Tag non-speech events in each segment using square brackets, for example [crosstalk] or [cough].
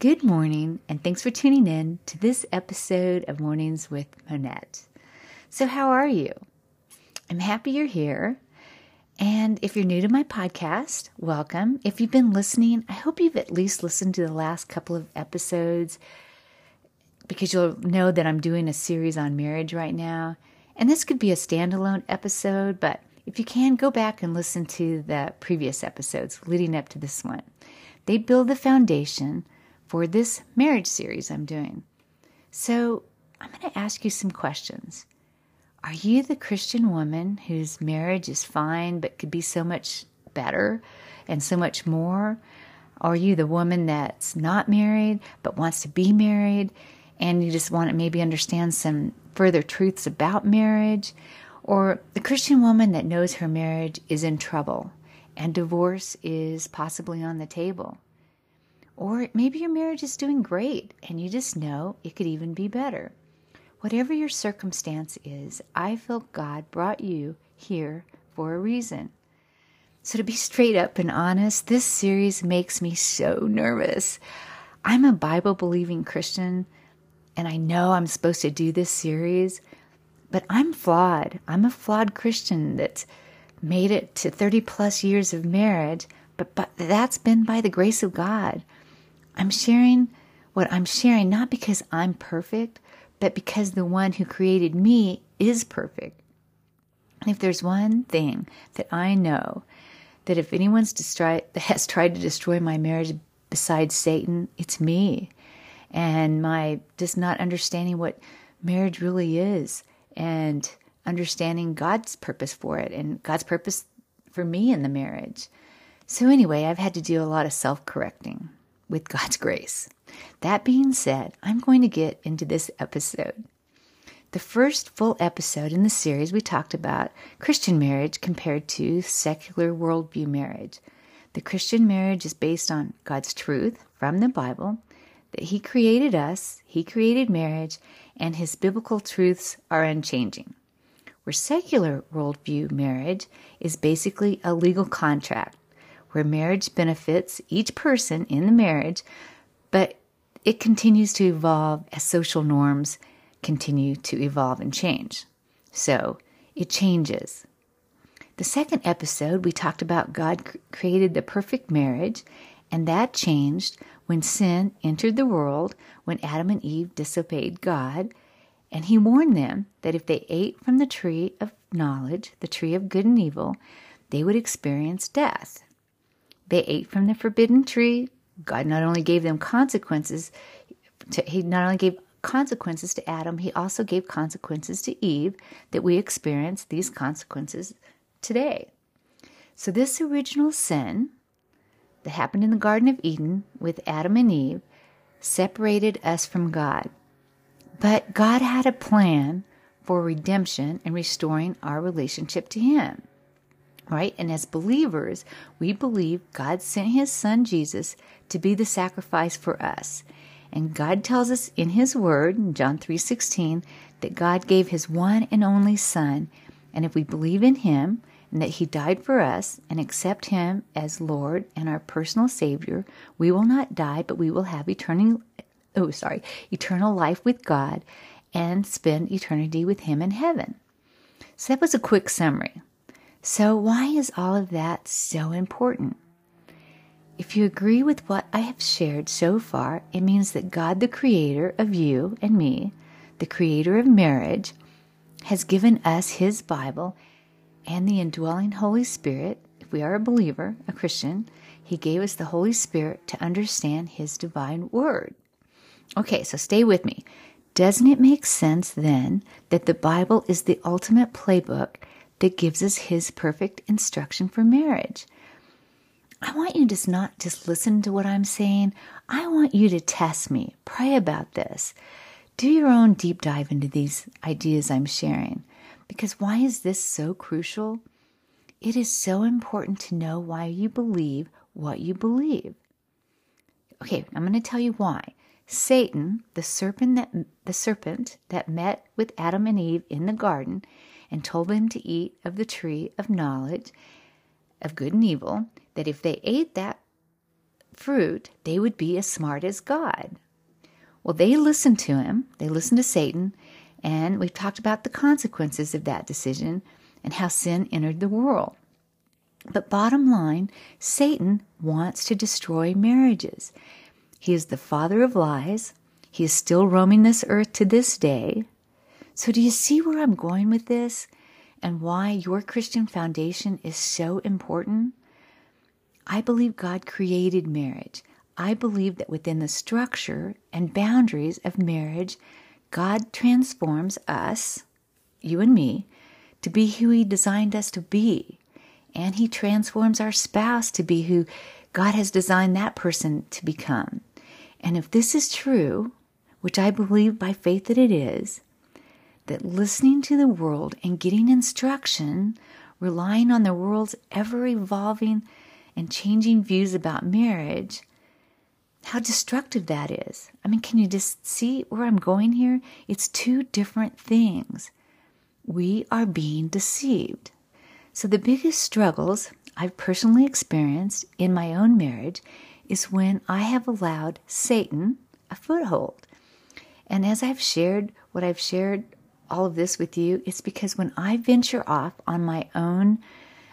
Good morning, and thanks for tuning in to this episode of Mornings with Monette. So, how are you? I'm happy you're here. And if you're new to my podcast, welcome. If you've been listening, I hope you've at least listened to the last couple of episodes because you'll know that I'm doing a series on marriage right now. And this could be a standalone episode, but if you can, go back and listen to the previous episodes leading up to this one. They build the foundation for this marriage series I'm doing. So I'm going to ask you some questions. Are you the Christian woman whose marriage is fine but could be so much better and so much more? Are you the woman that's not married but wants to be married and you just want to maybe understand some further truths about marriage? Or the Christian woman that knows her marriage is in trouble and divorce is possibly on the table? Or maybe your marriage is doing great and you just know it could even be better. Whatever your circumstance is, I feel God brought you here for a reason. So, to be straight up and honest, this series makes me so nervous. I'm a Bible believing Christian, and I know I'm supposed to do this series, but I'm flawed. I'm a flawed Christian that's made it to 30 plus years of marriage, but, but that's been by the grace of God. I'm sharing what I'm sharing not because I'm perfect, but because the one who created me is perfect. And if there's one thing that I know that if anyone's destroy, [laughs] that has tried to destroy my marriage besides Satan, it's me. And my just not understanding what marriage really is and understanding God's purpose for it and God's purpose for me in the marriage. So, anyway, I've had to do a lot of self correcting with God's grace. That being said, I'm going to get into this episode. The first full episode in the series, we talked about Christian marriage compared to secular worldview marriage. The Christian marriage is based on God's truth from the Bible that He created us, He created marriage, and His biblical truths are unchanging. Where secular worldview marriage is basically a legal contract where marriage benefits each person in the marriage, but it continues to evolve as social norms continue to evolve and change. So it changes. The second episode, we talked about God created the perfect marriage, and that changed when sin entered the world, when Adam and Eve disobeyed God, and He warned them that if they ate from the tree of knowledge, the tree of good and evil, they would experience death. They ate from the forbidden tree. God not only gave them consequences, to, He not only gave consequences to Adam, He also gave consequences to Eve that we experience these consequences today. So, this original sin that happened in the Garden of Eden with Adam and Eve separated us from God. But God had a plan for redemption and restoring our relationship to Him right? And as believers, we believe God sent his son Jesus to be the sacrifice for us. And God tells us in his word, in John 3:16, that God gave his one and only son, and if we believe in him and that he died for us and accept him as Lord and our personal savior, we will not die, but we will have eternal oh sorry, eternal life with God and spend eternity with him in heaven. So that was a quick summary. So, why is all of that so important? If you agree with what I have shared so far, it means that God, the creator of you and me, the creator of marriage, has given us his Bible and the indwelling Holy Spirit. If we are a believer, a Christian, he gave us the Holy Spirit to understand his divine word. Okay, so stay with me. Doesn't it make sense then that the Bible is the ultimate playbook that gives us His perfect instruction for marriage. I want you to not just listen to what I'm saying. I want you to test me. Pray about this. Do your own deep dive into these ideas I'm sharing. Because why is this so crucial? It is so important to know why you believe what you believe. Okay, I'm going to tell you why. Satan, the serpent that the serpent that met with Adam and Eve in the garden, and told them to eat of the tree of knowledge of good and evil, that if they ate that fruit, they would be as smart as God. Well, they listened to him, they listened to Satan, and we've talked about the consequences of that decision and how sin entered the world. But bottom line, Satan wants to destroy marriages. He is the father of lies. He is still roaming this earth to this day. So, do you see where I'm going with this and why your Christian foundation is so important? I believe God created marriage. I believe that within the structure and boundaries of marriage, God transforms us, you and me, to be who He designed us to be. And He transforms our spouse to be who God has designed that person to become. And if this is true, which I believe by faith that it is, that listening to the world and getting instruction, relying on the world's ever evolving and changing views about marriage, how destructive that is. I mean, can you just see where I'm going here? It's two different things. We are being deceived. So, the biggest struggles I've personally experienced in my own marriage is when I have allowed Satan a foothold. And as I've shared what I've shared, all of this with you, it's because when I venture off on my own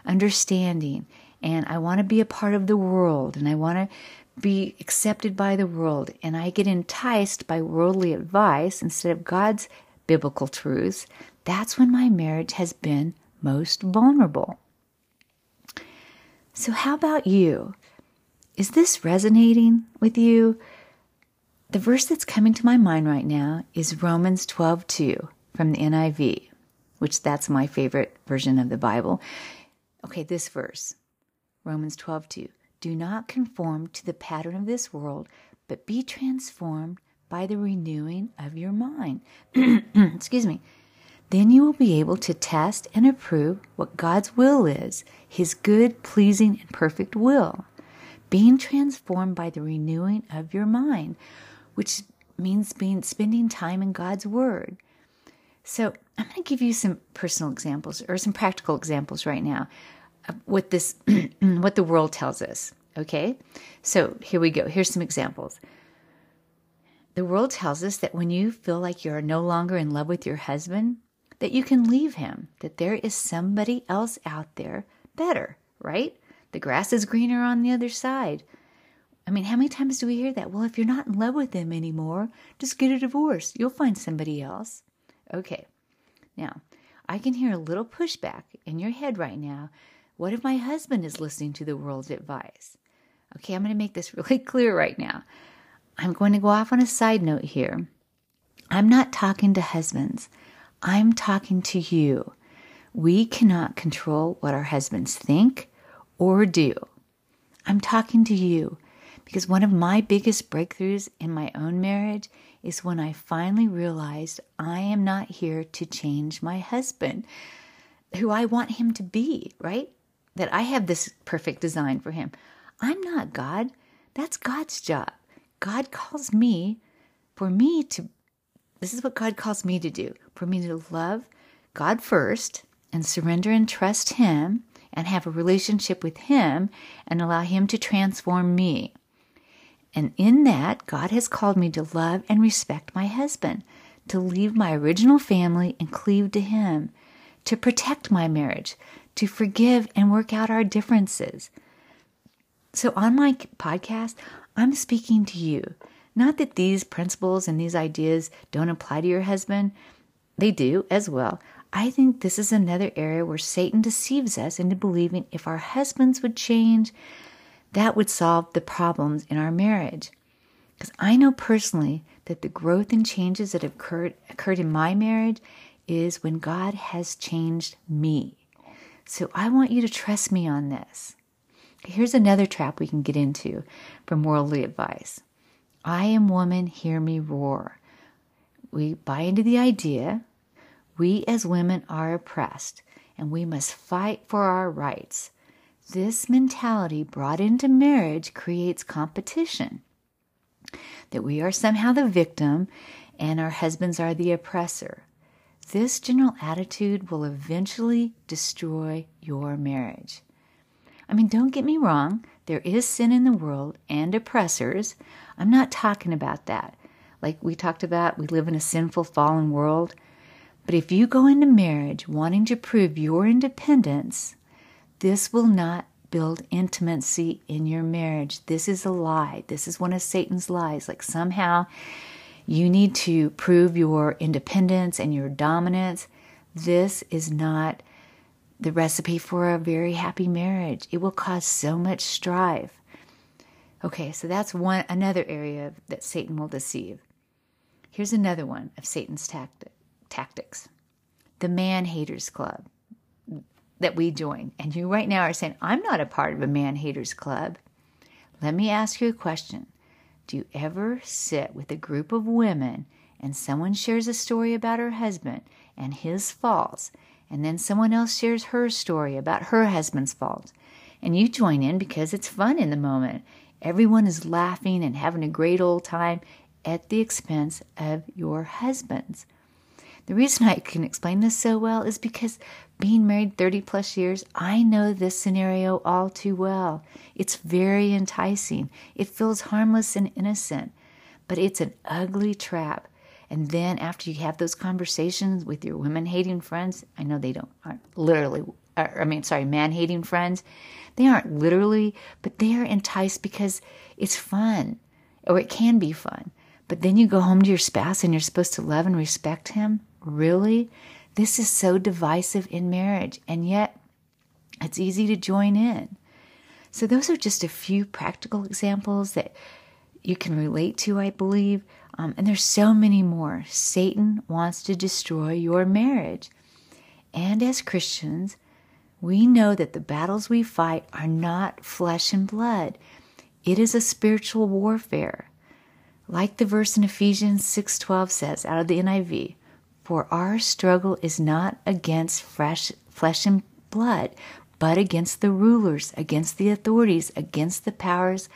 understanding and I want to be a part of the world and I want to be accepted by the world and I get enticed by worldly advice instead of God's biblical truths, that's when my marriage has been most vulnerable. So, how about you? Is this resonating with you? The verse that's coming to my mind right now is Romans 12:2 from the NIV, which that's my favorite version of the Bible. Okay, this verse. Romans 12:2. Do not conform to the pattern of this world, but be transformed by the renewing of your mind. [clears throat] Excuse me. Then you will be able to test and approve what God's will is, his good, pleasing, and perfect will. Being transformed by the renewing of your mind, which means being spending time in God's word. So, I'm going to give you some personal examples or some practical examples right now what this [clears throat] what the world tells us okay? So here we go. Here's some examples. The world tells us that when you feel like you're no longer in love with your husband that you can leave him that there is somebody else out there better right? The grass is greener on the other side. I mean how many times do we hear that? Well if you're not in love with him anymore just get a divorce. You'll find somebody else okay now i can hear a little pushback in your head right now what if my husband is listening to the world's advice? Okay, I'm going to make this [laughs] really clear right now. I'm going to go off on a side note here. I'm not talking to husbands, I'm talking to you. We cannot control what our husbands think or do. I'm talking to you because one of my biggest breakthroughs in my own marriage is when I finally realized I am not here to change my husband, who I want him to be, right? that I have this perfect design for him. I'm not God. That's God's job. God calls me for me to, this is what God calls me to do for me to love God first and surrender and trust Him and have a relationship with Him and allow Him to transform me. And in that, God has called me to love and respect my husband, to leave my original family and cleave to Him, to protect my marriage, to forgive and work out our differences. So, on my podcast, I'm speaking to you. Not that these principles and these ideas don't apply to your husband, they do as well. I think this is another area where Satan deceives us into believing if our husbands would change, that would solve the problems in our marriage. Because I know personally that the growth and changes that have occurred, occurred in my marriage is when God has changed me. So I want you to trust me on this. Here's another trap we can get into from worldly advice I am woman, hear me roar. We buy into the idea we as women are oppressed and we must fight for our rights. This mentality brought into marriage creates competition. That we are somehow the victim and our husbands are the oppressor. This general attitude will eventually destroy your marriage. I mean, don't get me wrong, there is sin in the world and oppressors. I'm not talking about that. Like we talked about, we live in a sinful, fallen world. But if you go into marriage wanting to prove your independence, this will not build intimacy in your marriage. This is a lie. This is one of Satan's lies. Like somehow you need to prove your independence and your dominance. This is not the recipe for a very happy marriage. It will cause so much strife. Okay, so that's one another area that Satan will deceive. Here's another one of Satan's tactic, tactics. The man haters club that we join. And you right now are saying, I'm not a part of a man haters club. Let me ask you a question. Do you ever sit with a group of women and someone shares a story about her husband and his faults, and then someone else shares her story about her husband's faults, and you join in because it's fun in the moment? Everyone is laughing and having a great old time at the expense of your husband's. The reason I can explain this so well is because being married 30 plus years, I know this scenario all too well. It's very enticing. It feels harmless and innocent, but it's an ugly trap. And then after you have those conversations with your women hating friends, I know they don't aren't literally er, I mean sorry, man hating friends, they aren't literally, but they are enticed because it's fun or it can be fun. But then you go home to your spouse and you're supposed to love and respect him Really? This is so divisive in marriage, and yet it's easy to join in. So, those are just a few practical examples that you can relate to, I believe. Um, and there's so many more. Satan wants to destroy your marriage. And as Christians, we know that the battles we fight are not flesh and blood. It is a spiritual warfare. Like the verse in Ephesians 6:12 says out of the NIV, for our struggle is not against fresh, flesh and blood, but against the rulers, against the authorities, against the powers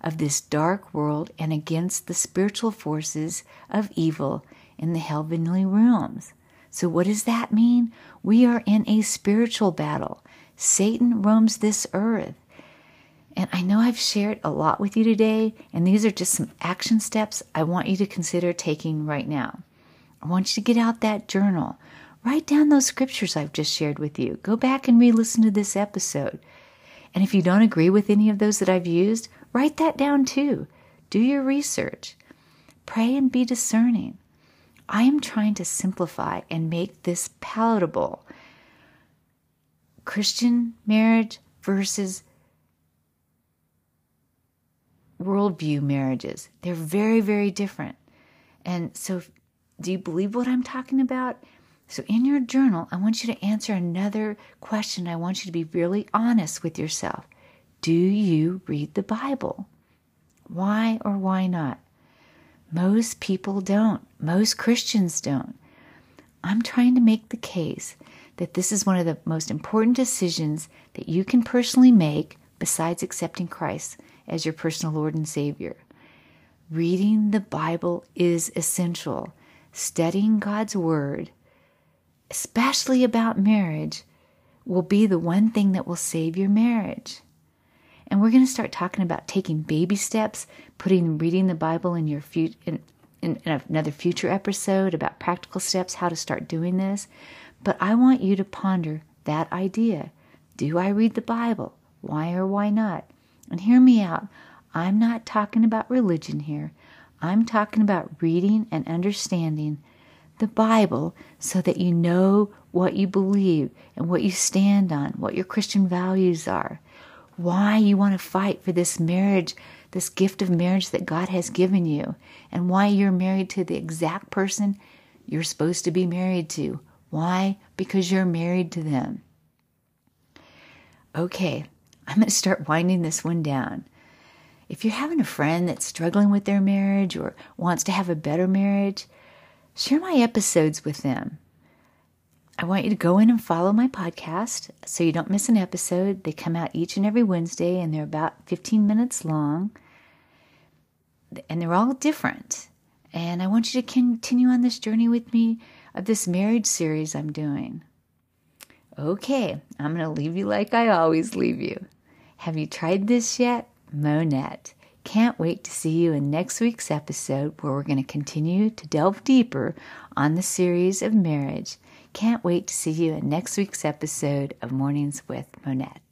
of this dark world, and against the spiritual forces of evil in the heavenly realms. So, what does that mean? We are in a spiritual battle. Satan roams this earth. And I know I've shared a lot with you today, and these are just some action steps I want you to consider taking right now. I want you to get out that journal. Write down those scriptures I've just shared with you. Go back and re listen to this episode. And if you don't agree with any of those that I've used, write that down too. Do your research. Pray and be discerning. I am trying to simplify and make this palatable. Christian marriage versus worldview marriages. They're very, very different. And so do you believe what I'm talking about? So, in your journal, I want you to answer another question. I want you to be really honest with yourself. Do you read the Bible? Why or why not? Most people don't. Most Christians don't. I'm trying to make the case that this is one of the most important decisions that you can personally make besides accepting Christ as your personal Lord and Savior. Reading the Bible is essential studying God's Word, especially about marriage, will be the one thing that will save your marriage. And we're going to start talking about taking baby steps, putting reading the Bible in your future. In, in, in another future episode about practical steps, how to start doing this. But I want you to ponder that idea. Do I read the Bible? Why or why not? And hear me out. I'm not talking about religion here. I'm talking about reading and understanding the Bible so that you know what you believe and what you stand on, what your Christian values are, why you want to fight for this marriage, this gift of marriage that God has given you, and why you're married to the exact person you're supposed to be married to. Why? Because you're married to them. Okay, I'm going to start winding this one down. If you're having a friend that's struggling with their marriage or wants to have a better marriage, share my episodes with them. I want you to go in and follow my podcast so you don't miss an episode. They come out each and every Wednesday and they're about 15 minutes long. And they're all different. And I want you to continue on this journey with me of this marriage series I'm doing. Okay, I'm going to leave you like I always leave you. Have you tried this yet? Monette. Can't wait to see you in next week's episode where we're going to continue to delve deeper on the series of marriage. Can't wait to see you in next week's episode of Mornings with Monette.